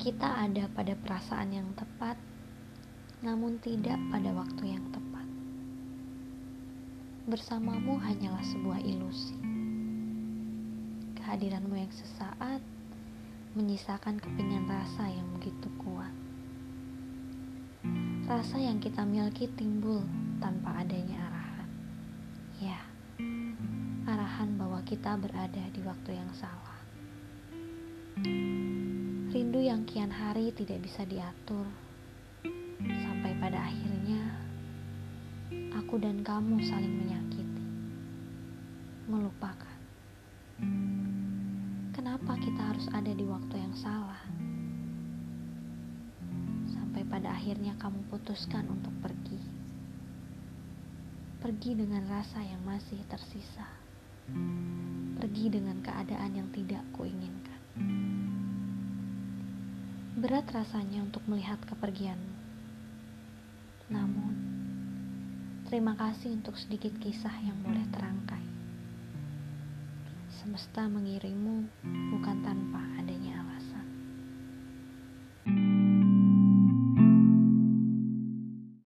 Kita ada pada perasaan yang tepat, namun tidak pada waktu yang tepat. Bersamamu hanyalah sebuah ilusi. Kehadiranmu yang sesaat menyisakan kepingan rasa yang begitu kuat. Rasa yang kita miliki timbul tanpa adanya arahan. Ya, arahan bahwa kita berada di waktu yang salah. Yang kian hari tidak bisa diatur, sampai pada akhirnya aku dan kamu saling menyakiti, melupakan. Kenapa kita harus ada di waktu yang salah? Sampai pada akhirnya kamu putuskan untuk pergi. Pergi dengan rasa yang masih tersisa. Pergi dengan keadaan yang tidak kuinginkan. Berat rasanya untuk melihat kepergianmu. Namun, terima kasih untuk sedikit kisah yang boleh terangkai. Semesta mengirimmu bukan